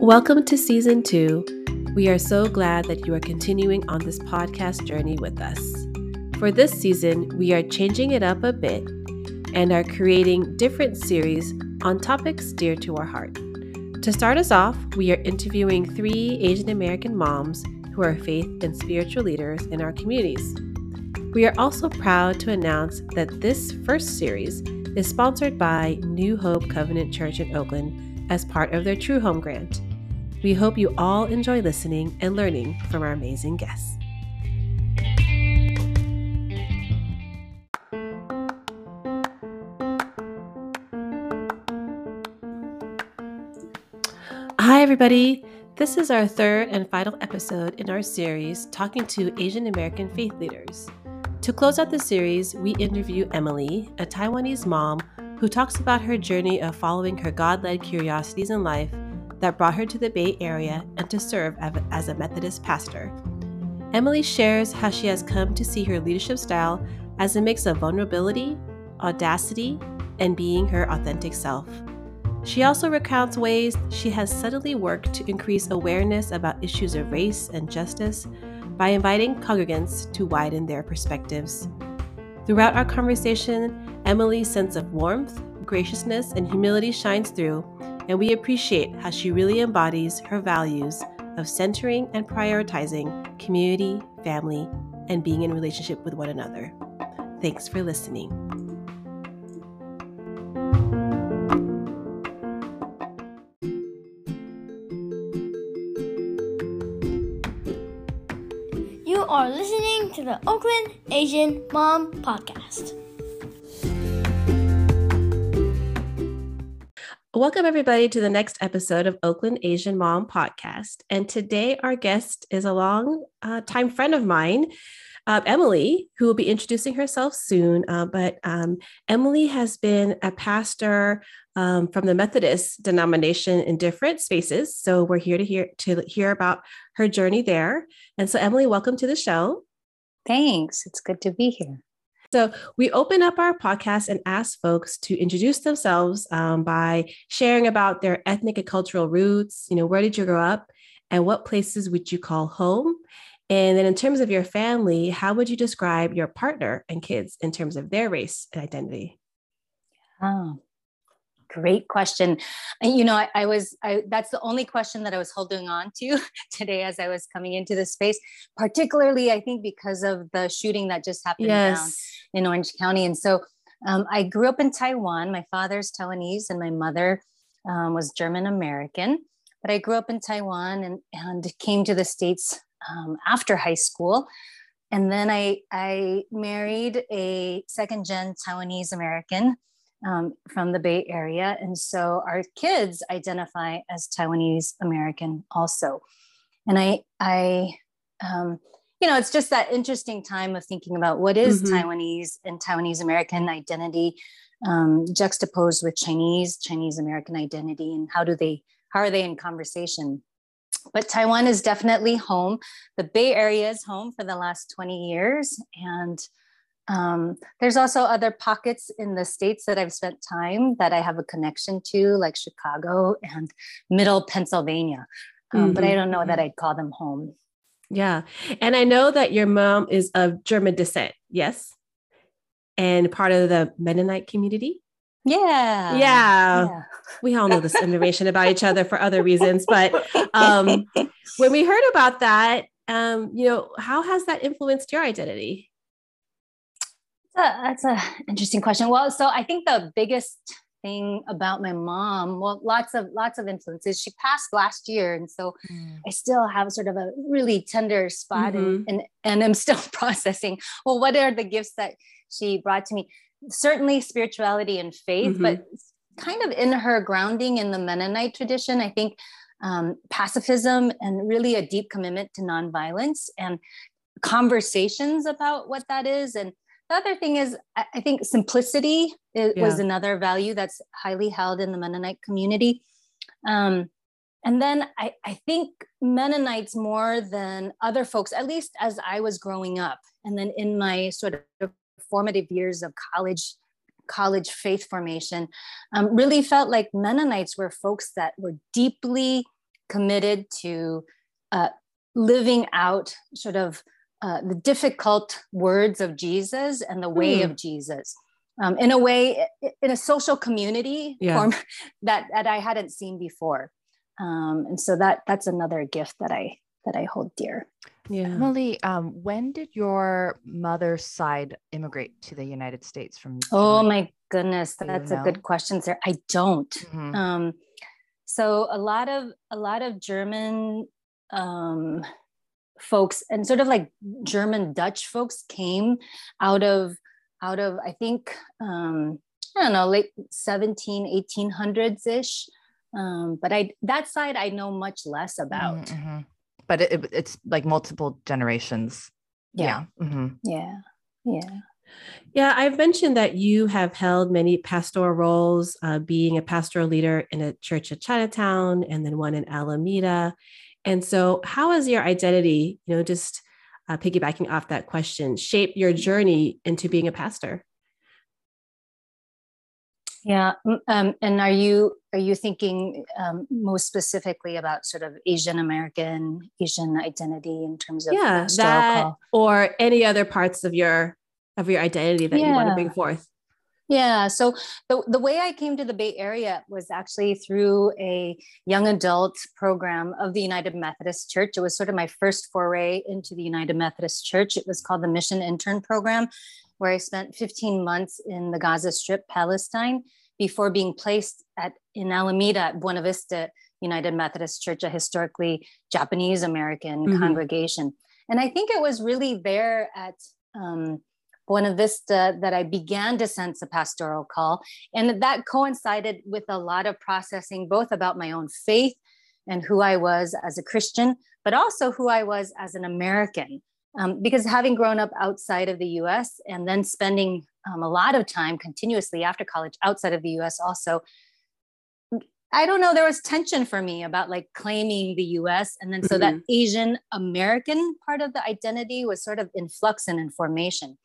Welcome to season two. We are so glad that you are continuing on this podcast journey with us. For this season, we are changing it up a bit and are creating different series on topics dear to our heart. To start us off, we are interviewing three Asian American moms who are faith and spiritual leaders in our communities. We are also proud to announce that this first series is sponsored by New Hope Covenant Church in Oakland as part of their True Home Grant. We hope you all enjoy listening and learning from our amazing guests. Hi, everybody. This is our third and final episode in our series talking to Asian American faith leaders. To close out the series, we interview Emily, a Taiwanese mom who talks about her journey of following her God led curiosities in life that brought her to the Bay Area and to serve as a Methodist pastor. Emily shares how she has come to see her leadership style as a mix of vulnerability, audacity, and being her authentic self. She also recounts ways she has subtly worked to increase awareness about issues of race and justice by inviting congregants to widen their perspectives. Throughout our conversation, Emily's sense of warmth, graciousness, and humility shines through and we appreciate how she really embodies her values of centering and prioritizing community, family, and being in relationship with one another. Thanks for listening. You are listening to the Oakland Asian Mom Podcast. Welcome, everybody, to the next episode of Oakland Asian Mom Podcast. And today, our guest is a long uh, time friend of mine, uh, Emily, who will be introducing herself soon. Uh, but um, Emily has been a pastor um, from the Methodist denomination in different spaces. So we're here to hear to hear about her journey there. And so, Emily, welcome to the show. Thanks. It's good to be here. So, we open up our podcast and ask folks to introduce themselves um, by sharing about their ethnic and cultural roots. You know, where did you grow up and what places would you call home? And then, in terms of your family, how would you describe your partner and kids in terms of their race and identity? Oh, Great question. You know, I, I, was, I, that's the only question that I was holding on to today as I was coming into this space, particularly, I think, because of the shooting that just happened yes. down in Orange County. And so um, I grew up in Taiwan. My father's Taiwanese and my mother um, was German American. But I grew up in Taiwan and, and came to the States um, after high school. And then I, I married a second gen Taiwanese American um, from the Bay Area. And so our kids identify as Taiwanese American also. And I, I, um, you know, it's just that interesting time of thinking about what is mm-hmm. Taiwanese and Taiwanese American identity um, juxtaposed with Chinese, Chinese American identity, and how do they, how are they in conversation? But Taiwan is definitely home. The Bay Area is home for the last 20 years. And um, there's also other pockets in the states that I've spent time that I have a connection to, like Chicago and Middle Pennsylvania. Um, mm-hmm. But I mm-hmm. don't know that mm-hmm. I'd call them home. Yeah. And I know that your mom is of German descent, yes? And part of the Mennonite community? Yeah. yeah. Yeah. We all know this information about each other for other reasons. But um, when we heard about that, um, you know, how has that influenced your identity? That's a interesting question. Well, so I think the biggest thing about my mom, well, lots of lots of influences. She passed last year, and so mm. I still have sort of a really tender spot, mm-hmm. and, and and I'm still processing. Well, what are the gifts that she brought to me? Certainly spirituality and faith, mm-hmm. but kind of in her grounding in the Mennonite tradition. I think um, pacifism and really a deep commitment to nonviolence and conversations about what that is and the other thing is, I think simplicity yeah. was another value that's highly held in the Mennonite community. Um, and then I, I think Mennonites more than other folks, at least as I was growing up, and then in my sort of formative years of college college faith formation um, really felt like mennonites were folks that were deeply committed to uh, living out sort of uh, the difficult words of Jesus and the way mm. of Jesus. Um, in a way, in a social community yeah. form that, that I hadn't seen before. Um, and so that that's another gift that I that I hold dear. Yeah. Emily, um, when did your mother's side immigrate to the United States from? Oh my goodness, that's a good question, sir. I don't. Mm-hmm. Um, so a lot of a lot of German um, folks and sort of like German Dutch folks came out of out of I think um, I don't know late 17 1800s ish. Um, but I that side I know much less about. Mm-hmm but it, it's like multiple generations. Yeah. Yeah. Mm-hmm. yeah. Yeah. Yeah, I've mentioned that you have held many pastoral roles, uh, being a pastoral leader in a church at Chinatown and then one in Alameda. And so, how has your identity, you know, just uh, piggybacking off that question, shape your journey into being a pastor? Yeah, um, and are you are you thinking um, most specifically about sort of Asian American Asian identity in terms of yeah that or any other parts of your of your identity that yeah. you want to bring forth? Yeah, so the, the way I came to the Bay Area was actually through a young adult program of the United Methodist Church. It was sort of my first foray into the United Methodist Church. It was called the Mission Intern Program where I spent 15 months in the Gaza Strip, Palestine, before being placed at in Alameda at Buena Vista United Methodist Church, a historically Japanese American mm-hmm. congregation. And I think it was really there at um, Buena Vista that I began to sense a pastoral call. And that coincided with a lot of processing, both about my own faith and who I was as a Christian, but also who I was as an American. Um, because having grown up outside of the US and then spending um, a lot of time continuously after college outside of the US also, I don't know, there was tension for me about like claiming the US. And then so mm-hmm. that Asian American part of the identity was sort of in flux and in formation.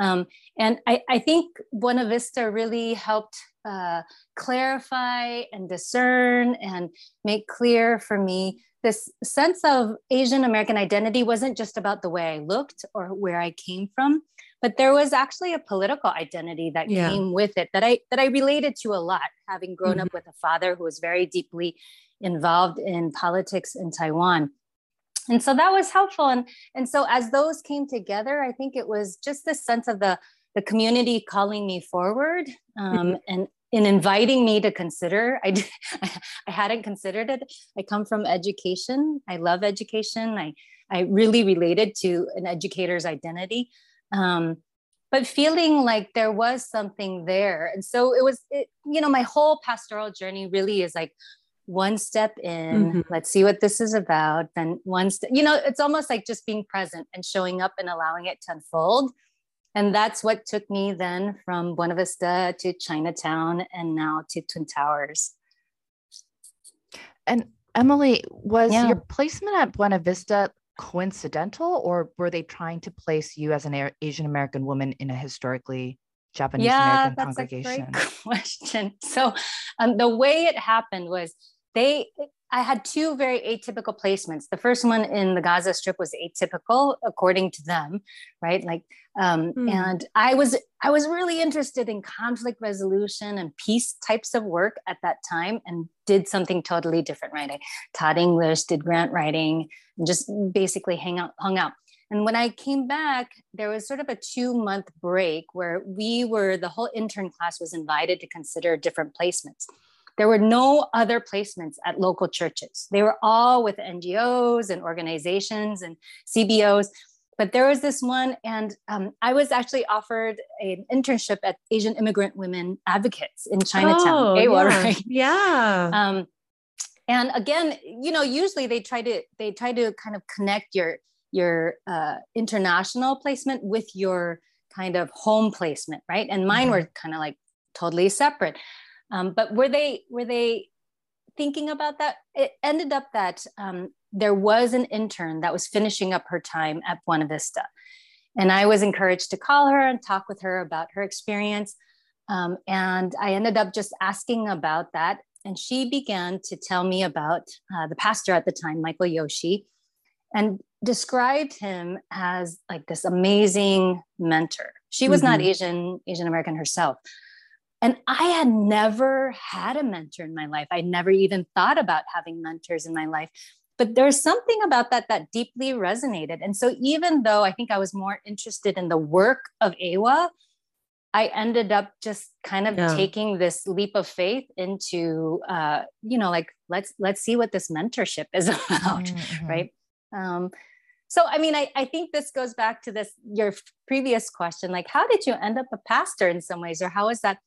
Um, and I, I, think Buena Vista really helped uh, clarify and discern and make clear for me this sense of Asian American identity wasn't just about the way I looked or where I came from, but there was actually a political identity that yeah. came with it that I that I related to a lot, having grown mm-hmm. up with a father who was very deeply involved in politics in Taiwan. And so that was helpful. And, and so as those came together, I think it was just this sense of the, the community calling me forward um, mm-hmm. and in inviting me to consider. I, I hadn't considered it. I come from education. I love education. I i really related to an educator's identity. Um, but feeling like there was something there. And so it was it, you know my whole pastoral journey really is like one step in mm-hmm. let's see what this is about then one step you know it's almost like just being present and showing up and allowing it to unfold and that's what took me then from Buena Vista to Chinatown and now to Twin Towers. And Emily, was yeah. your placement at Buena Vista coincidental or were they trying to place you as an Asian American woman in a historically Japanese American yeah, congregation? A great question. So um, the way it happened was they I had two very atypical placements. The first one in the Gaza Strip was atypical, according to them, right? Like, um, mm. and I was I was really interested in conflict resolution and peace types of work at that time, and did something totally different, right? I taught English, did grant writing, and just basically hang out, hung out. And when I came back, there was sort of a two month break where we were the whole intern class was invited to consider different placements. There were no other placements at local churches. They were all with NGOs and organizations and CBOs. But there was this one, and um, I was actually offered an internship at Asian Immigrant Women Advocates in Chinatown. Oh, AWA, yeah. Right? yeah. Um, and again, you know, usually they try to they try to kind of connect your your uh, international placement with your kind of home placement, right? And mine mm-hmm. were kind of like totally separate. Um, but were they were they thinking about that? It ended up that um, there was an intern that was finishing up her time at Buena Vista, and I was encouraged to call her and talk with her about her experience. Um, and I ended up just asking about that. and she began to tell me about uh, the pastor at the time, Michael Yoshii, and described him as like this amazing mentor. She was mm-hmm. not Asian Asian American herself. And I had never had a mentor in my life. I never even thought about having mentors in my life. But there's something about that that deeply resonated. And so, even though I think I was more interested in the work of AWA, I ended up just kind of yeah. taking this leap of faith into, uh, you know, like let's let's see what this mentorship is about, mm-hmm. right? Um, so, I mean, I, I think this goes back to this your previous question, like how did you end up a pastor in some ways, or how is that?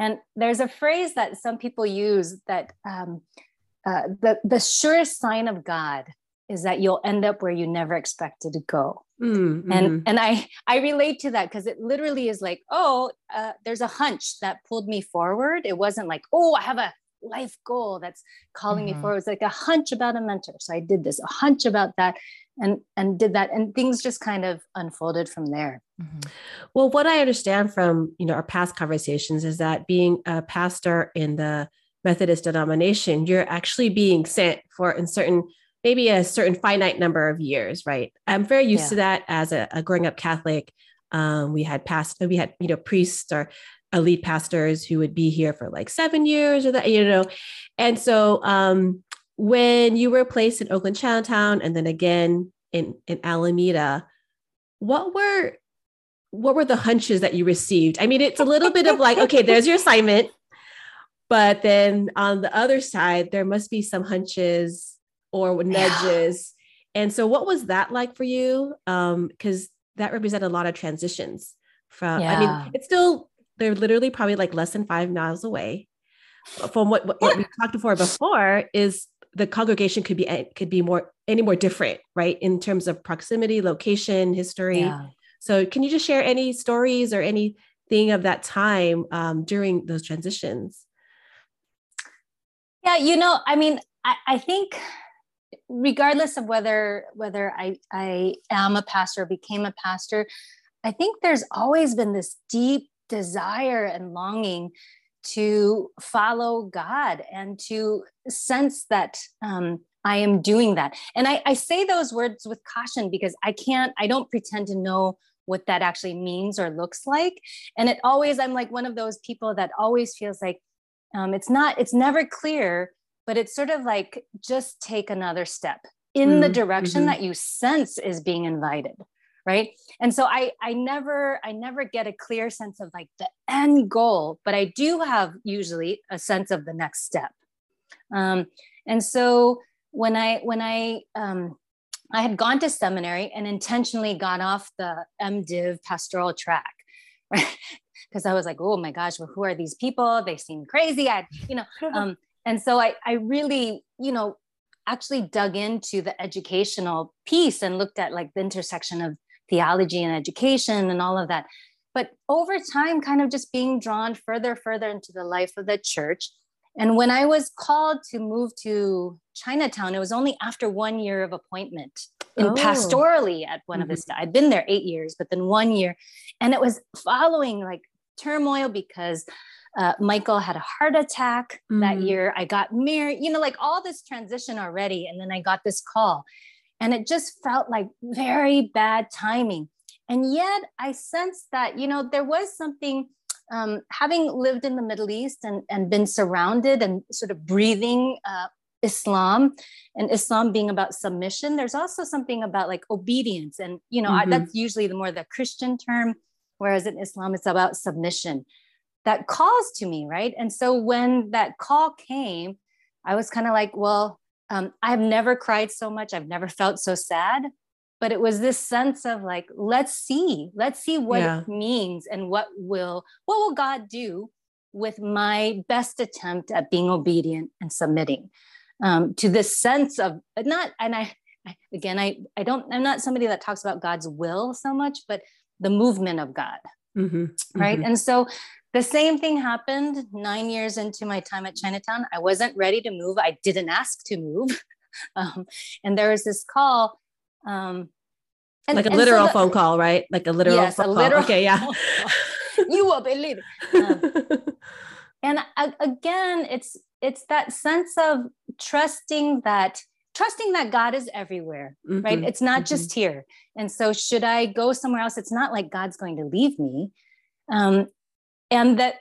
And there's a phrase that some people use that um, uh, the the surest sign of God is that you'll end up where you never expected to go. Mm-hmm. And and I I relate to that because it literally is like, oh, uh, there's a hunch that pulled me forward. It wasn't like, oh, I have a life goal that's calling mm-hmm. me forward. It's like a hunch about a mentor. So I did this, a hunch about that, and and did that, and things just kind of unfolded from there. Mm-hmm. Well, what I understand from you know our past conversations is that being a pastor in the Methodist denomination, you're actually being sent for in certain maybe a certain finite number of years, right? I'm very used yeah. to that as a, a growing up Catholic. Um, we had past, we had, you know, priests or elite pastors who would be here for like seven years or that, you know. And so um, when you were placed in Oakland Chinatown and then again in, in Alameda, what were what were the hunches that you received? I mean, it's a little bit of like, okay, there's your assignment. But then on the other side, there must be some hunches or nudges. Yeah. And so, what was that like for you? Because um, that represented a lot of transitions. From yeah. I mean, it's still they're literally probably like less than five miles away. From what what, what we talked before before is the congregation could be could be more any more different, right? In terms of proximity, location, history. Yeah. So, can you just share any stories or anything of that time um, during those transitions? Yeah, you know, I mean, I, I think regardless of whether whether I, I am a pastor or became a pastor, I think there's always been this deep desire and longing to follow God and to sense that um, I am doing that. And I, I say those words with caution because I can't, I don't pretend to know what that actually means or looks like. And it always, I'm like one of those people that always feels like um, it's not, it's never clear but it's sort of like just take another step in mm, the direction mm-hmm. that you sense is being invited right? And so i i never i never get a clear sense of like the end goal but i do have usually a sense of the next step. Um, and so when i when i um, i had gone to seminary and intentionally got off the mdiv pastoral track right? Because i was like oh my gosh well who are these people? They seem crazy. I you know um, and so I, I really, you know, actually dug into the educational piece and looked at like the intersection of theology and education and all of that. But over time, kind of just being drawn further, further into the life of the church. And when I was called to move to Chinatown, it was only after one year of appointment in oh. pastorally at Buena mm-hmm. Vista. I'd been there eight years, but then one year. And it was following like turmoil because uh, Michael had a heart attack mm. that year. I got married, you know, like all this transition already. And then I got this call. And it just felt like very bad timing. And yet I sensed that, you know, there was something, um, having lived in the Middle East and, and been surrounded and sort of breathing uh, Islam and Islam being about submission, there's also something about like obedience. And, you know, mm-hmm. I, that's usually the more the Christian term, whereas in Islam, it's about submission that calls to me, right? And so when that call came, I was kind of like, well, um, I've never cried so much. I've never felt so sad. But it was this sense of like, let's see, let's see what yeah. it means and what will what will God do with my best attempt at being obedient and submitting um, to this sense of not and I, I again I I don't I'm not somebody that talks about God's will so much, but the movement of God, mm-hmm. right? Mm-hmm. And so the same thing happened nine years into my time at Chinatown. I wasn't ready to move. I didn't ask to move. um, and there was this call. Um, and, like a literal so the, phone call, right? Like a literal yes, phone a literal. Okay, yeah. you will believe. Um, and again, it's it's that sense of trusting that trusting that God is everywhere, mm-hmm. right? It's not mm-hmm. just here. And so, should I go somewhere else? It's not like God's going to leave me, um, and that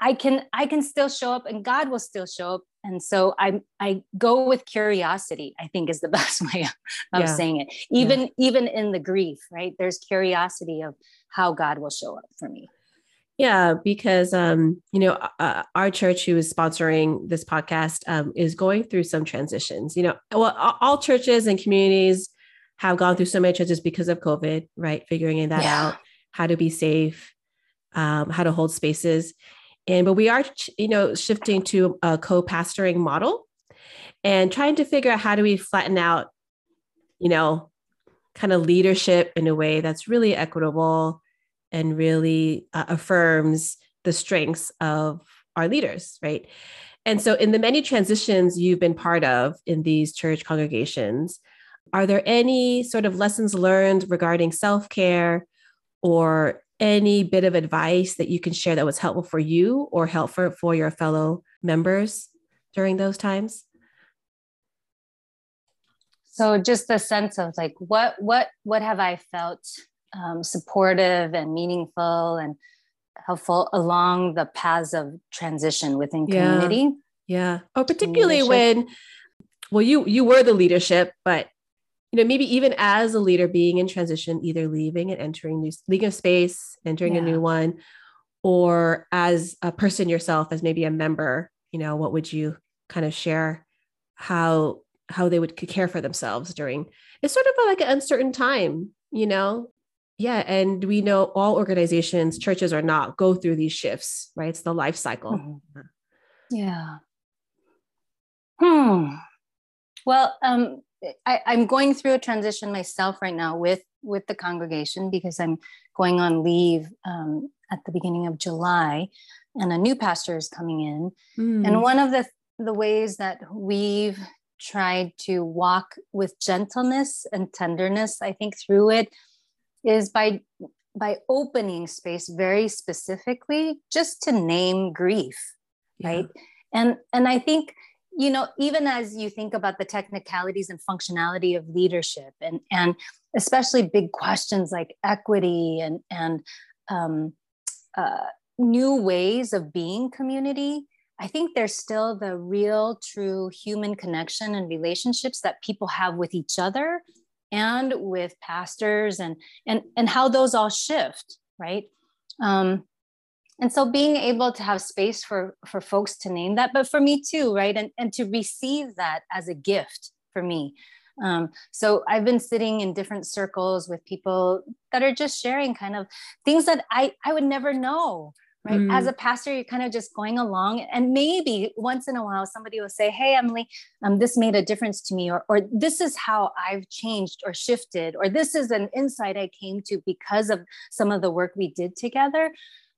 I can I can still show up, and God will still show up. And so I I go with curiosity. I think is the best way of, of yeah. saying it. Even yeah. even in the grief, right? There's curiosity of how God will show up for me. Yeah, because um, you know, uh, our church who is sponsoring this podcast um, is going through some transitions. You know, well, all churches and communities have gone through so many changes because of COVID, right? Figuring that yeah. out, how to be safe, um, how to hold spaces, and but we are, you know, shifting to a co-pastoring model, and trying to figure out how do we flatten out, you know, kind of leadership in a way that's really equitable and really uh, affirms the strengths of our leaders, right? And so, in the many transitions you've been part of in these church congregations, are there any sort of lessons learned regarding self care or any bit of advice that you can share that was helpful for you or helpful for your fellow members during those times? So just the sense of like what what what have I felt um, supportive and meaningful and helpful along the paths of transition within community. Yeah. yeah. Oh, particularly when, well, you you were the leadership, but you know, maybe even as a leader being in transition, either leaving and entering new leaving a space, entering yeah. a new one, or as a person yourself, as maybe a member, you know, what would you kind of share how how they would care for themselves during it's sort of like an uncertain time, you know, yeah, and we know all organizations, churches are not go through these shifts, right? It's the life cycle. Mm-hmm. Yeah. Hmm. Well, um, I, I'm going through a transition myself right now with with the congregation because I'm going on leave um, at the beginning of July, and a new pastor is coming in. Mm. And one of the the ways that we've tried to walk with gentleness and tenderness, I think, through it is by by opening space very specifically just to name grief yeah. right and and i think you know even as you think about the technicalities and functionality of leadership and and especially big questions like equity and and um, uh, new ways of being community i think there's still the real true human connection and relationships that people have with each other and with pastors and and and how those all shift right? Um and so being able to have space for for folks to name that but for me too right? And and to receive that as a gift for me. Um, so i've been sitting in different circles with people that are just sharing kind of things that i i would never know right mm. as a pastor you're kind of just going along and maybe once in a while somebody will say hey emily um, this made a difference to me or, or this is how i've changed or shifted or this is an insight i came to because of some of the work we did together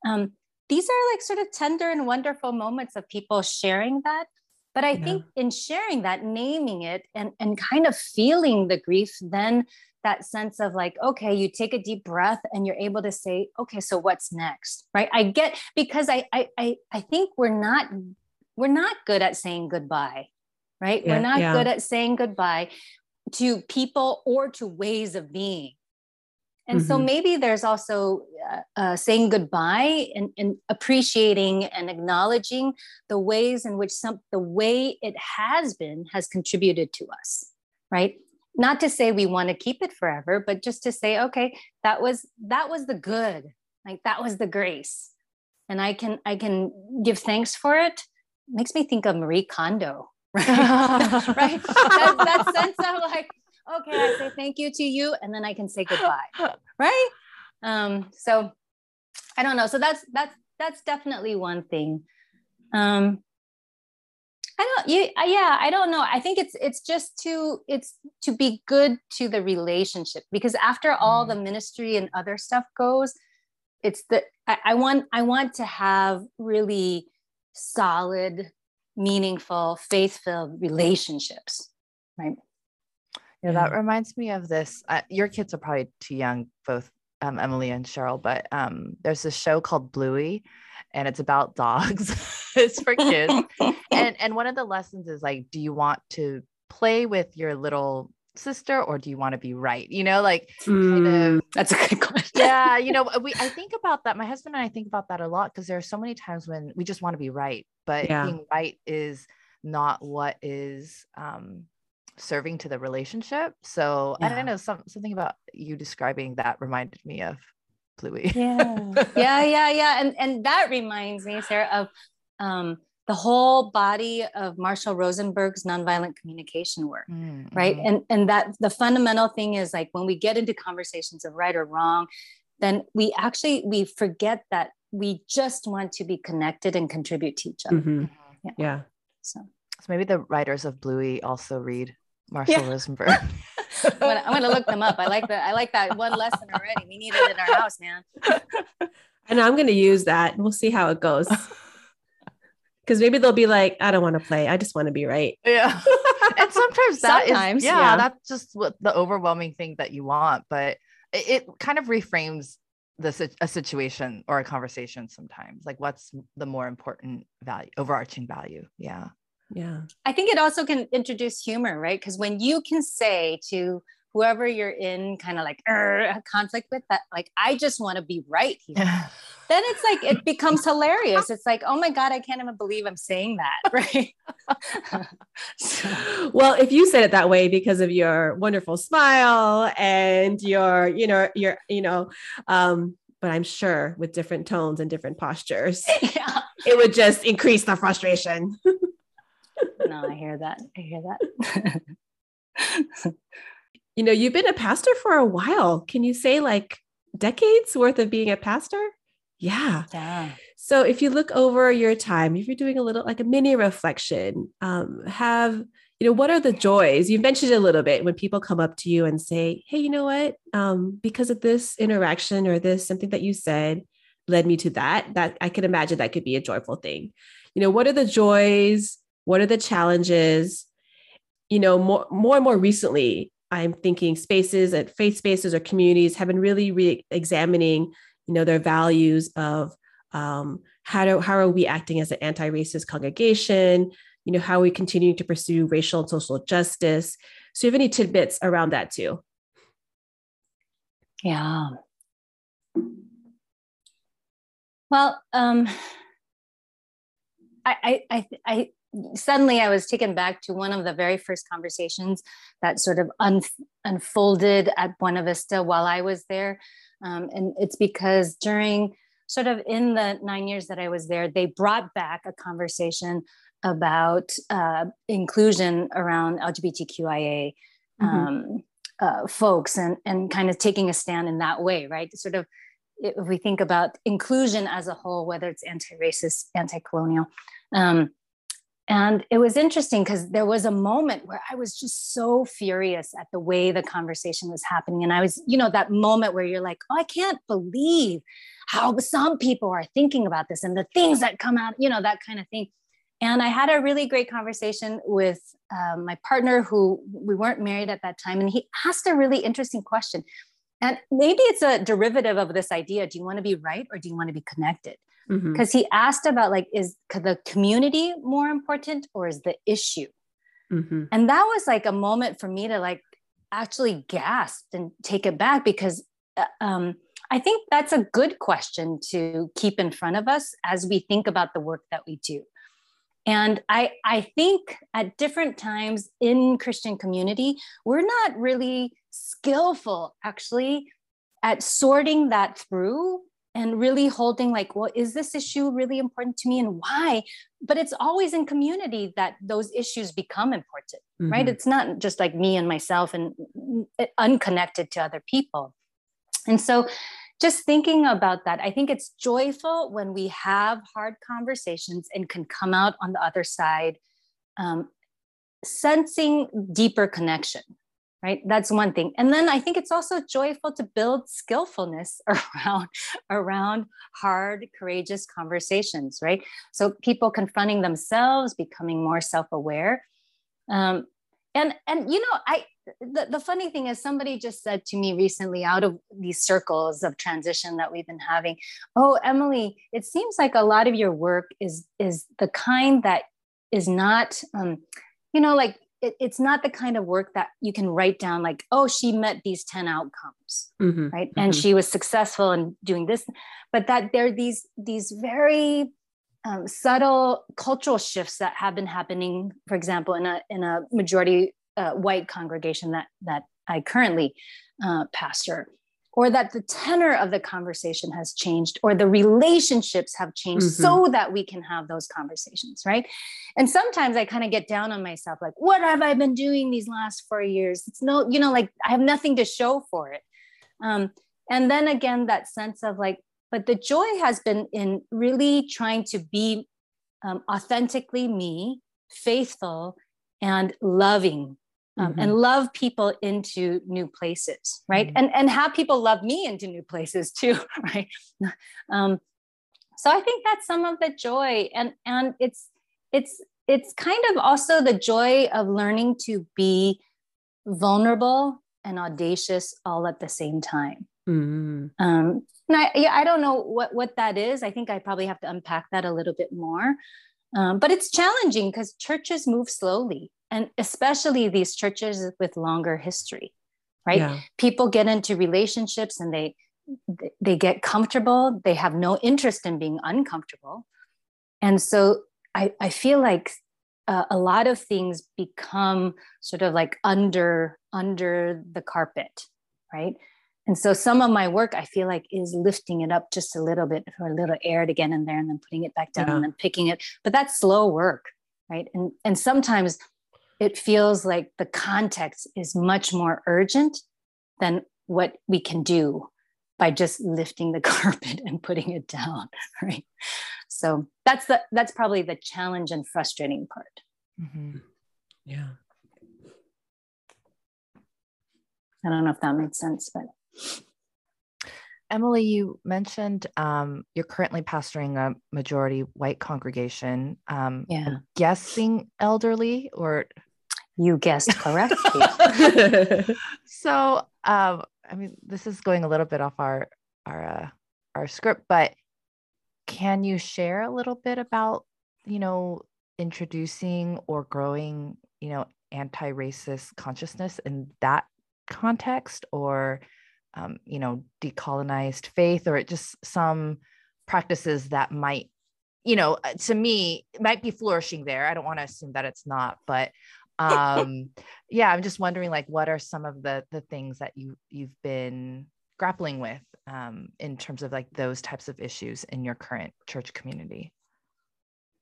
um, these are like sort of tender and wonderful moments of people sharing that but i yeah. think in sharing that naming it and, and kind of feeling the grief then that sense of like okay you take a deep breath and you're able to say okay so what's next right i get because i i i think we're not we're not good at saying goodbye right yeah, we're not yeah. good at saying goodbye to people or to ways of being and mm-hmm. so maybe there's also uh, uh, saying goodbye and, and, appreciating and acknowledging the ways in which some the way it has been has contributed to us right not to say we want to keep it forever but just to say okay that was that was the good. Like that was the grace. And i can i can give thanks for it. Makes me think of marie kondo right? Right? That, that sense of like okay i say thank you to you and then i can say goodbye right? Um so i don't know. So that's that's that's definitely one thing. Um I don't you yeah, I don't know. I think it's it's just to it's to be good to the relationship because after all mm. the ministry and other stuff goes, it's the I, I want I want to have really solid, meaningful, faith-filled relationships. Right. Yeah, that reminds me of this. Uh, your kids are probably too young, both um, Emily and Cheryl, but um, there's a show called Bluey, and it's about dogs. it's for kids, and and one of the lessons is like, do you want to play with your little sister or do you want to be right you know like mm, kind of, mm, that's a good question yeah you know we i think about that my husband and i think about that a lot because there are so many times when we just want to be right but yeah. being right is not what is um serving to the relationship so yeah. i don't know some, something about you describing that reminded me of Bluey. yeah yeah yeah yeah and and that reminds me sarah of um the whole body of Marshall Rosenberg's nonviolent communication work, mm-hmm. right? And and that the fundamental thing is like when we get into conversations of right or wrong, then we actually we forget that we just want to be connected and contribute to each other. Mm-hmm. Yeah. yeah. So. so maybe the writers of Bluey also read Marshall yeah. Rosenberg. I'm, gonna, I'm gonna look them up. I like that. I like that one lesson already. We need it in our house, man. And I'm gonna use that. We'll see how it goes because maybe they'll be like, I don't want to play. I just want to be right. Yeah. and sometimes that sometimes, is, yeah, yeah, that's just what the overwhelming thing that you want. But it, it kind of reframes the a situation or a conversation sometimes. Like, what's the more important value, overarching value? Yeah. Yeah. I think it also can introduce humor, right? Because when you can say to whoever you're in kind of like conflict with that like i just want to be right here then it's like it becomes hilarious it's like oh my god i can't even believe i'm saying that right so. well if you said it that way because of your wonderful smile and your you know your you know um but i'm sure with different tones and different postures yeah. it would just increase the frustration no i hear that i hear that you know, you've been a pastor for a while. Can you say like decades worth of being a pastor? Yeah. Yeah. So if you look over your time, if you're doing a little like a mini reflection, um, have you know what are the joys? You've mentioned a little bit when people come up to you and say, "Hey, you know what? Um, because of this interaction or this something that you said led me to that." That I can imagine that could be a joyful thing. You know, what are the joys? What are the challenges? You know, more more and more recently, I'm thinking spaces at faith spaces or communities have been really re-examining, you know, their values of um, how do how are we acting as an anti-racist congregation? You know, how are we continuing to pursue racial and social justice? So, you have any tidbits around that too? Yeah. Well, um, I, I, I, suddenly I was taken back to one of the very first conversations that sort of un- unfolded at Buena Vista while I was there. Um, and it's because during sort of in the nine years that I was there, they brought back a conversation about uh, inclusion around LGBTQIA mm-hmm. um, uh, folks and, and kind of taking a stand in that way, right? Sort of if we think about inclusion as a whole, whether it's anti-racist, anti-colonial, um, and it was interesting because there was a moment where I was just so furious at the way the conversation was happening. And I was, you know, that moment where you're like, oh, I can't believe how some people are thinking about this and the things that come out, you know, that kind of thing. And I had a really great conversation with um, my partner, who we weren't married at that time. And he asked a really interesting question. And maybe it's a derivative of this idea do you want to be right or do you want to be connected? Because mm-hmm. he asked about like is the community more important or is the issue mm-hmm. and that was like a moment for me to like actually gasp and take it back because uh, um, i think that's a good question to keep in front of us as we think about the work that we do and I, I think at different times in Christian community, we're not really skillful actually at sorting that through and really holding like well is this issue really important to me and why? But it's always in community that those issues become important mm-hmm. right it's not just like me and myself and unconnected to other people. And so just thinking about that i think it's joyful when we have hard conversations and can come out on the other side um, sensing deeper connection right? That's one thing. And then i think it's also joyful to build skillfulness around around hard courageous conversations right? So people confronting themselves becoming more self-aware. Um, and and you know i the, the funny thing is somebody just said to me recently out of these circles of transition that we've been having oh emily it seems like a lot of your work is is the kind that is not um, you know like it, it's not the kind of work that you can write down like oh she met these 10 outcomes mm-hmm, right? Mm-hmm. and she was successful in doing this. But that there are these these very um, subtle cultural shifts that have been happening for example in a in a majority uh, white congregation that that i currently uh, pastor or that the tenor of the conversation has changed or the relationships have changed mm-hmm. so that we can have those conversations right? And sometimes i kind of get down on myself like what have i been doing these last four years? It's no you know like i have nothing to show for it. Um, and then again that sense of like but the joy has been in really trying to be um, authentically me faithful and loving um, mm-hmm. and love people into new places right? Mm-hmm. and and have people love me into new places too right? Um, so i think that's some of the joy. And and it's it's it's kind of also the joy of learning to be vulnerable and audacious all at the same time. Mm-hmm. um, and I, yeah, I don't know what what that is. I think i probably have to unpack that a little bit more. Um, but it's challenging because churches move slowly and especially these churches with longer history right? Yeah. people get into relationships and they they get comfortable. They have no interest in being uncomfortable. And so i i feel like uh, a lot of things become sort of like under under the carpet right? And so some of my work i feel like is lifting it up just a little bit for a little air to get in there and then putting it back down yeah. and then picking it. But that's slow work right? And and sometimes it feels like the context is much more urgent than what we can do by just lifting the carpet and putting it down right so that's the that's probably the challenge and frustrating part mm-hmm. yeah i don't know if that made sense but Emily, you mentioned um, you're currently pastoring a majority white congregation. Um, yeah. I'm guessing elderly or you guessed correctly. so, um, I mean, this is going a little bit off our our uh, our script, but can you share a little bit about you know introducing or growing you know anti-racist consciousness in that context, or um, you know decolonized faith, or just some practices that might you know uh, to me might be flourishing there i don't want to assume that it's not but um yeah i'm just wondering like what are some of the the things that you you've been grappling with um in terms of like those types of issues in your current church community?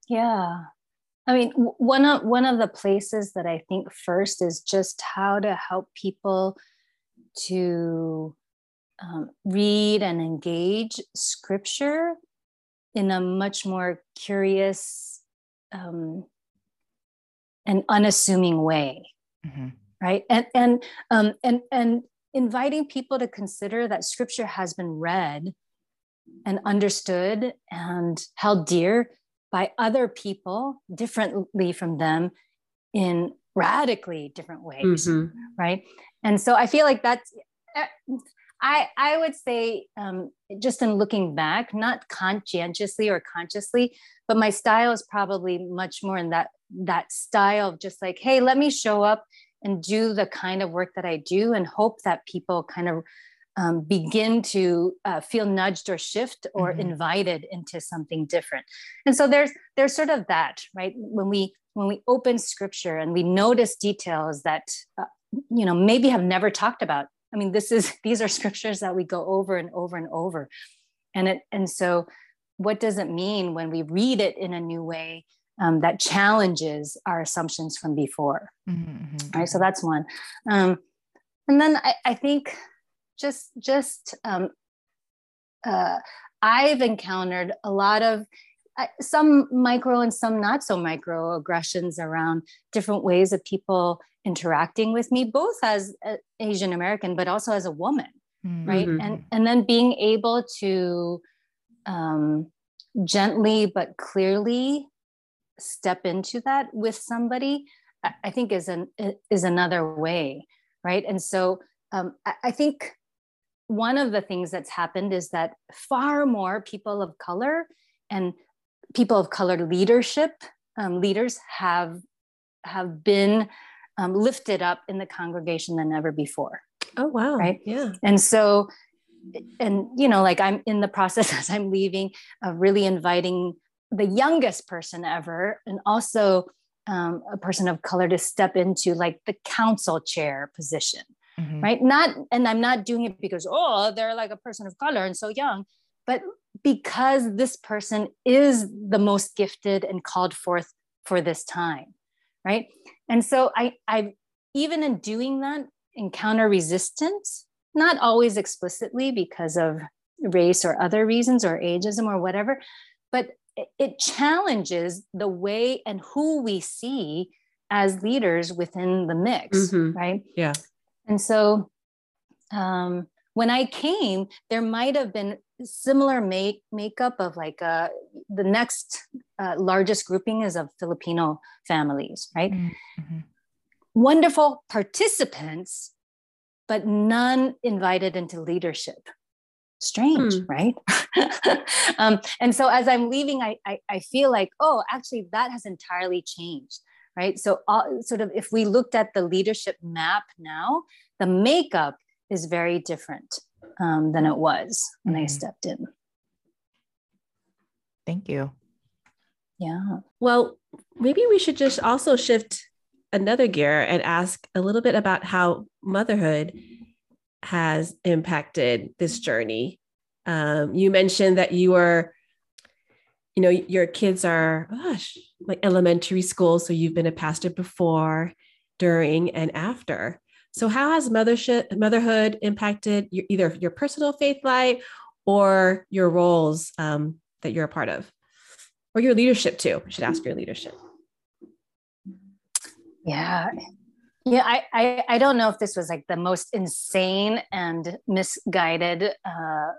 Yeah. I mean one of one of the places that i think first is just how to help people to um, read and engage scripture in a much more curious um, an unassuming way mm-hmm. right and and um, and and inviting people to consider that scripture has been read and understood and held dear by other people differently from them in radically different ways mm-hmm. right and so i feel like that's I, I would say, um, just in looking back, not conscientiously or consciously, but my style is probably much more in that that style of just like, hey, let me show up and do the kind of work that I do, and hope that people kind of um, begin to uh, feel nudged or shift or mm-hmm. invited into something different. And so there's there's sort of that, right? When we when we open scripture and we notice details that uh, you know maybe have never talked about I mean, this is these are scriptures that we go over and over and over. And it and so what does it mean when we read it in a new way um, that challenges our assumptions from before? Mm-hmm. Right. So that's one. Um, and then I, I think just just um, uh, I've encountered a lot of some micro and some not so micro aggressions around different ways of people interacting with me both as asian american but also as a woman mm-hmm. right and and then being able to um, gently but clearly step into that with somebody i think is an is another way right? And so um, I, I think one of the things that's happened is that far more people of color and people of color leadership um, leaders have have been um, lifted up in the congregation than ever before. Oh wow! Right? Yeah. And so, and you know, like I'm in the process as I'm leaving of really inviting the youngest person ever, and also um, a person of color to step into like the council chair position. Mm-hmm. Right. Not, and I'm not doing it because, oh, they're like a person of color and so young, but because this person is the most gifted and called forth for this time right? And so i i even in doing that encounter resistance not always explicitly because of race or other reasons or ageism or whatever but it challenges the way and who we see as leaders within the mix mm-hmm. right? Yeah. And so um, when i came there might have been similar make makeup of like uh, the next uh, largest grouping is of Filipino families, right? Mm-hmm. Wonderful participants, but none invited into leadership. Strange, mm. right? um, and so as I'm leaving, I, I, I feel like, oh, actually, that has entirely changed, right? So, uh, sort of, if we looked at the leadership map now, the makeup is very different um, than it was when mm-hmm. I stepped in. Thank you. Yeah. Well, maybe we should just also shift another gear and ask a little bit about how motherhood has impacted this journey. Um, you mentioned that you were, you know, your kids are, gosh, like elementary school. So you've been a pastor before, during, and after. So, how has mothership, motherhood impacted your, either your personal faith life or your roles um, that you're a part of, or your leadership too? I should ask your leadership. Yeah, yeah. I, I I don't know if this was like the most insane and misguided uh,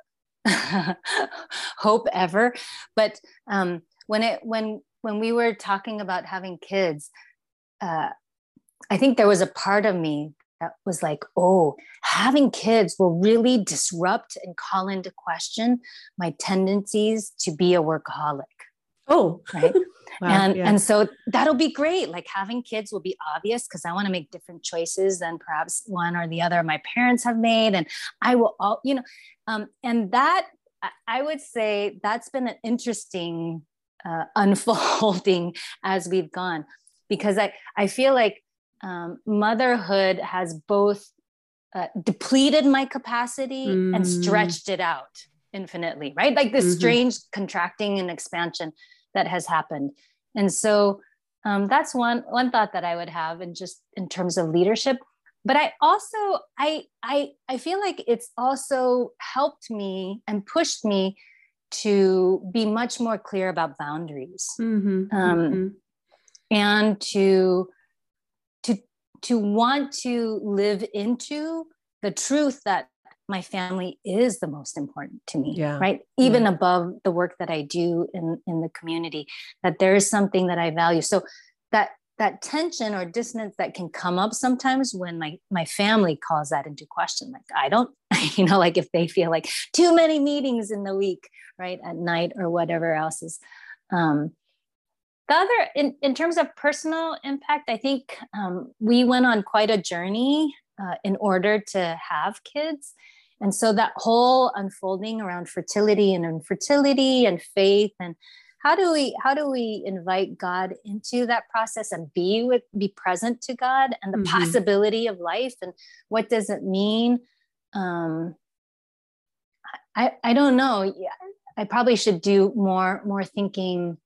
hope ever, but um, when it when when we were talking about having kids. Uh, I think there was a part of me that was like, oh, having kids will really disrupt and call into question my tendencies to be a workaholic. Oh, right. wow, and yeah. and so that'll be great. Like having kids will be obvious because I want to make different choices than perhaps one or the other my parents have made, and I will all you know, um, and that I would say that's been an interesting uh, unfolding as we've gone because I I feel like um, motherhood has both uh, depleted my capacity mm. and stretched it out infinitely, right? Like this mm-hmm. strange contracting and expansion that has happened. And so um, that's one one thought that I would have, and just in terms of leadership. But I also I I I feel like it's also helped me and pushed me to be much more clear about boundaries, mm-hmm. Um, mm-hmm. and to to want to live into the truth that my family is the most important to me yeah. right even yeah. above the work that i do in in the community that there is something that i value so that that tension or dissonance that can come up sometimes when my my family calls that into question like i don't you know like if they feel like too many meetings in the week right at night or whatever else is um the other in, in terms of personal impact i think um, we went on quite a journey uh, in order to have kids. And so that whole unfolding around fertility and infertility and faith and how do we how do we invite god into that process and be with be present to god and the mm-hmm. possibility of life and what does it mean? Um i i don't know. I probably should do more more thinking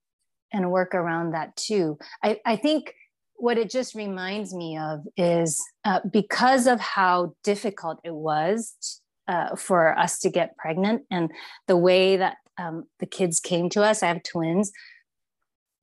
and work around that too. I, I think what it just reminds me of is uh, because of how difficult it was uh, for us to get pregnant and the way that um, the kids came to us, I have twins,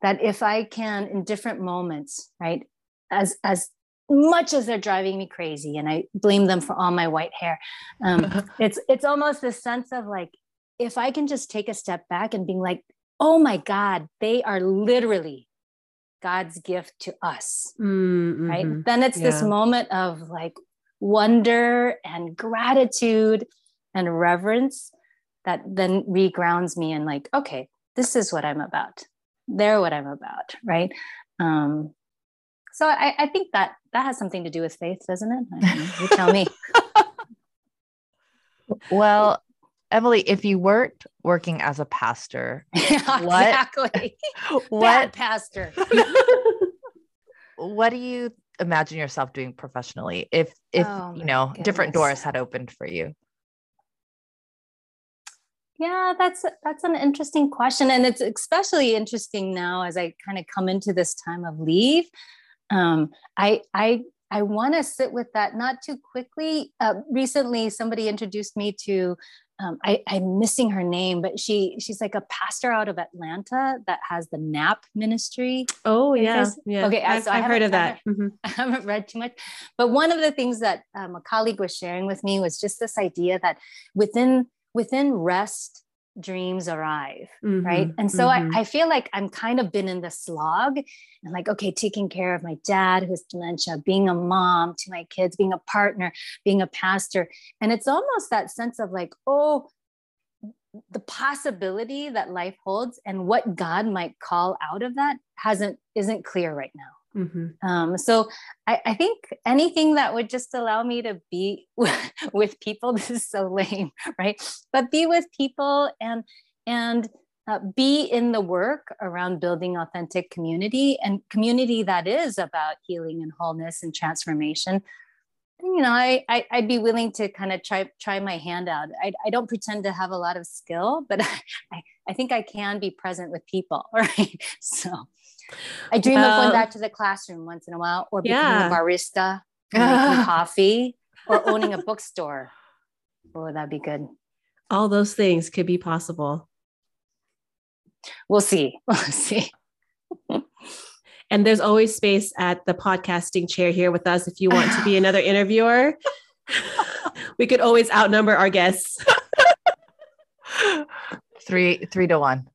that if I can, in different moments, right, as, as much as they're driving me crazy and I blame them for all my white hair, um, it's, it's almost this sense of like, if I can just take a step back and being like, oh my God, they are literally God's gift to us. Mm-hmm. Right. Then it's yeah. this moment of like, wonder and gratitude and reverence that then regrounds me and like okay this is what i'm about they're what i'm about right um so I, I think that that has something to do with faith doesn't it you tell me well Emily, if you weren't working as a pastor, yeah, what, exactly. what Bad pastor? what do you imagine yourself doing professionally if if oh you know goodness. different doors had opened for you? Yeah, that's that's an interesting question, and it's especially interesting now as I kind of come into this time of leave. Um, I I I want to sit with that not too quickly. Uh, recently, somebody introduced me to um, I, am missing her name, but she she's like a pastor out of Atlanta that has the NAP ministry. Oh yeah, yeah. Okay, I've, so I've heard of that. I haven't, mm-hmm. I haven't read too much, but one of the things that um, a colleague was sharing with me was just this idea that within within rest dreams arrive mm-hmm, right and so mm-hmm. I, I feel like i'm kind of been in the slog and like okay taking care of my dad who's dementia being a mom to my kids being a partner being a pastor. And it's almost that sense of like oh the possibility that life holds and what god might call out of that hasn't isn't clear right now Mm-hmm. Um, so I, I, think anything that would just allow me to be with people, this is so lame, right? But be with people and and uh, be in the work around building authentic community and community that is about healing and wholeness and transformation. You know, I, I would be willing to kind of try try my hand out. I, I don't pretend to have a lot of skill, but I, I think I can be present with people, right? So I dream of going back to the classroom once in a while, or becoming yeah. a barista, making coffee, or owning a bookstore. Oh, that'd be good. All those things could be possible. We'll see. We'll see. and there's always space at the podcasting chair here with us if you want to be another interviewer. we could always outnumber our guests. three, three to one.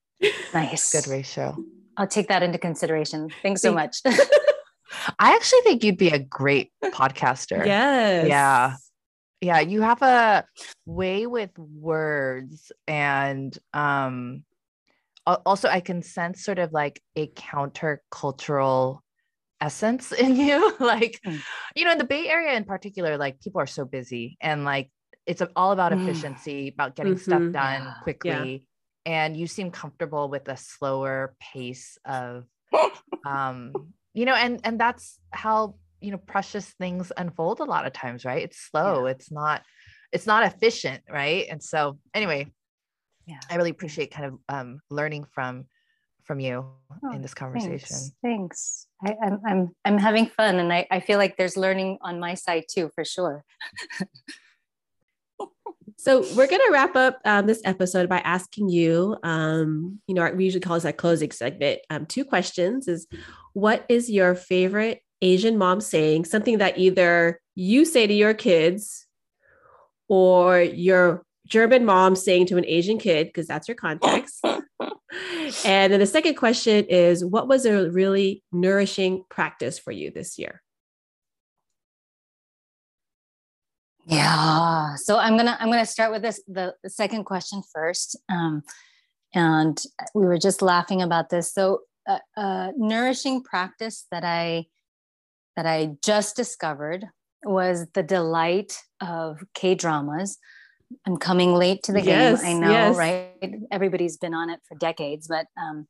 Nice. Good ratio. I'll take that into consideration. Thanks so much. I actually think you'd be a great podcaster. Yes. Yeah. Yeah. You have a way with words and um also I can sense sort of like a countercultural essence in you. like, mm. you know, in the Bay Area in particular, like people are so busy and like it's all about mm. efficiency, about getting mm-hmm. stuff done yeah. And you seem comfortable with a slower pace of um you know and and that's how you know precious things unfold a lot of times right? It's slow yeah. it's not it's not efficient right? And so anyway yeah. I really appreciate kind of um learning from from you oh, in this conversation. thanks, thanks. I, I'm, I'm i'm having fun and I, I feel like there's learning on my side too for sure So we're going to wrap up um, this episode by asking you, um, you know, we usually call this a closing segment. Um, two questions is what is your favorite Asian mom saying? Something that either you say to your kids or your German mom saying to an Asian kid, because that's your context. and then the second question is what was a really nourishing practice for you this year? Yeah. So I'm gonna I'm gonna start with this the, the second question first. Um, and we were just laughing about this. So a, a nourishing practice that I that I just discovered was the delight of K dramas. I'm coming late to the yes, game. I know, yes. right? Everybody's been on it for decades, but um,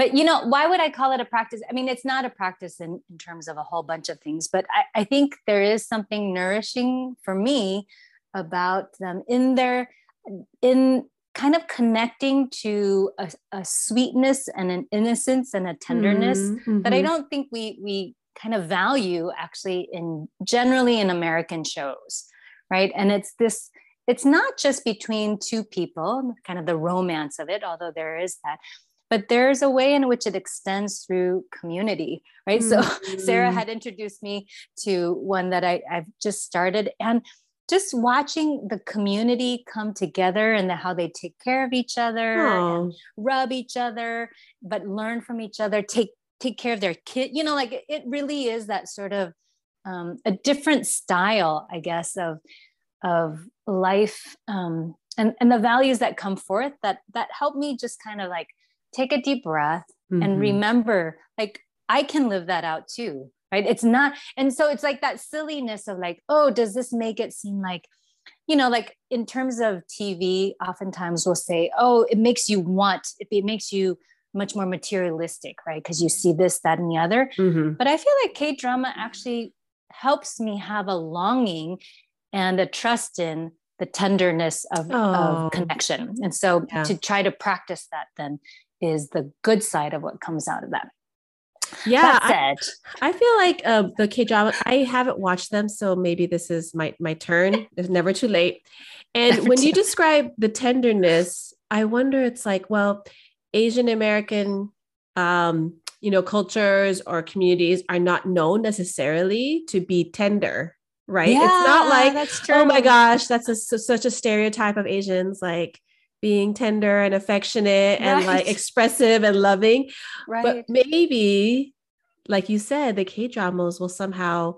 but you know why would i call it a practice i mean it's not a practice in, in terms of a whole bunch of things but I, I think there is something nourishing for me about them in their in kind of connecting to a, a sweetness and an innocence and a tenderness mm-hmm. that i mm-hmm. don't think we we kind of value actually in generally in american shows right and it's this it's not just between two people kind of the romance of it although there is that but there's a way in which it extends through community right mm-hmm. so sarah had introduced me to one that I, i've just started and just watching the community come together and the, how they take care of each other and rub each other but learn from each other take take care of their kid you know like it really is that sort of um, a different style, I guess, of of life um, and and the values that come forth that that help me just kind of like take a deep breath mm-hmm. and remember like I can live that out too, right? It's not, and so it's like that silliness of like, oh, does this make it seem like you know, like in terms of TV, oftentimes we'll say, oh, it makes you want, it makes you much more materialistic, right? Because you see this, that, and the other. Mm-hmm. But I feel like K drama actually helps me have a longing and a trust in the tenderness of, oh. of connection. And so yeah. to try to practice that then is the good side of what comes out of that. Yeah, I, I, feel like uh, the K drama. I haven't watched them, so maybe this is my my turn. It's never too late. And never when you describe the tenderness, I wonder. It's like, well, Asian American, um, you know, cultures or communities are not known necessarily to be tender, right? Yeah, it's not like, oh my gosh, that's a, such a stereotype of Asians, like being tender and affectionate and like expressive and loving. Right. But maybe, like you said, the K dramas will somehow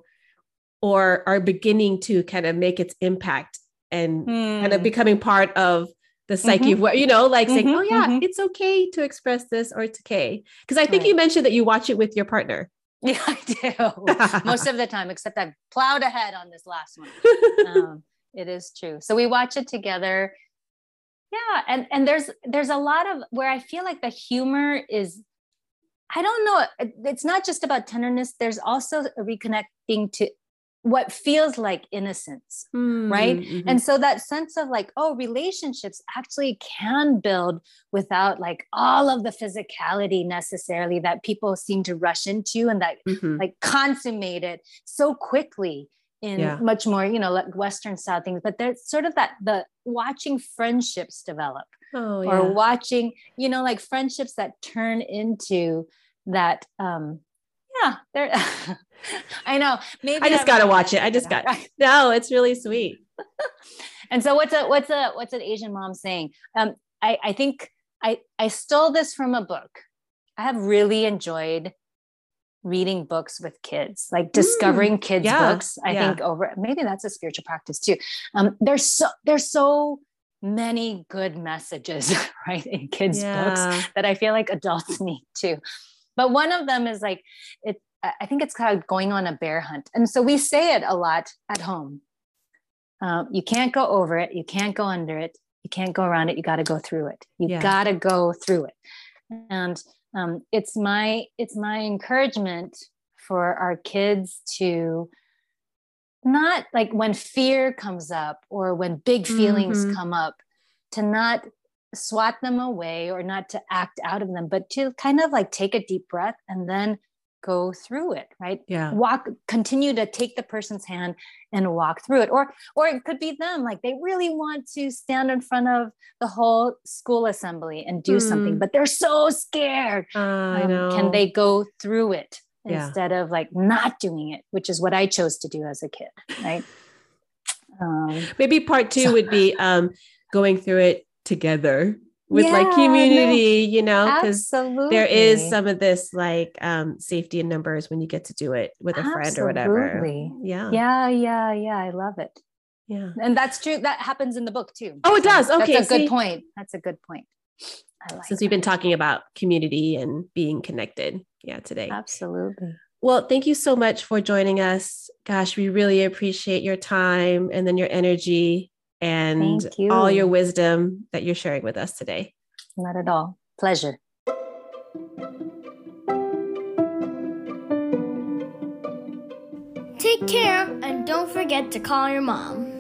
or are beginning to kind of make its impact and mm. kind of hmm. becoming part of the psyche mm-hmm. of what you know, like mm-hmm, saying, "Oh yeah, mm-hmm. it's okay to express this, or it's okay." Because I think right. you mentioned that you watch it with your partner. Yeah, I do most of the time, except I've plowed ahead on this last one. um, it is true. So we watch it together yeah and and there's there's a lot of where i feel like the humor is i don't know it's not just about tenderness there's also a reconnecting to what feels like innocence mm, right mm-hmm. and so that sense of like oh relationships actually can build without like all of the physicality necessarily that people seem to rush into and that mm-hmm. like consummate it so quickly in yeah. much more you know like western style things but there's sort of that the watching friendships develop oh, yeah. or watching you know like friendships that turn into that um yeah there i know maybe i just gotta watch it. I just got no it's really sweet. And so what's a what's a what's an asian mom saying? Um i i think i i stole this from a book. I have really enjoyed reading books with kids, like discovering mm, kids' yeah, books. I yeah. think over maybe that's a spiritual practice too. Um, there's so there's so many good messages, right, in kids' yeah. books that I feel like adults need too. But one of them is like it. I think it's called going on a bear hunt, and so we say it a lot at home. Uh, you can't go over it. You can't go under it. You can't go around it. You got to go through it. You got to go through it. And um, it's my it's my encouragement for our kids to not like when fear comes up or when big feelings mm-hmm. come up to not swat them away or not to act out of them but to kind of like take a deep breath and then go through it right yeah walk continue to take the person's hand and walk through it or or it could be them like they really want to stand in front of the whole school assembly and do mm. something but they're so scared uh, um, I know. can they go through it yeah. instead of like not doing it which is what i chose to do as a kid right um, maybe part two so, would be um going through it together with yeah, like community, no, you know, because there is some of this like um safety in numbers when you get to do it with a absolutely. friend or whatever. Yeah. Yeah, yeah, yeah. I love it. Yeah. And that's true. That happens in the book too. Oh, it does. Okay. That's a good point. That's a good point. Like Since that. we've been talking about community and being connected. Yeah, today. Absolutely. Well, thank you so much for joining us. Gosh, we really appreciate your time and then your energy and you. all your wisdom that you're sharing with us today. Not at all. Pleasure. Take care and don't forget to call your mom.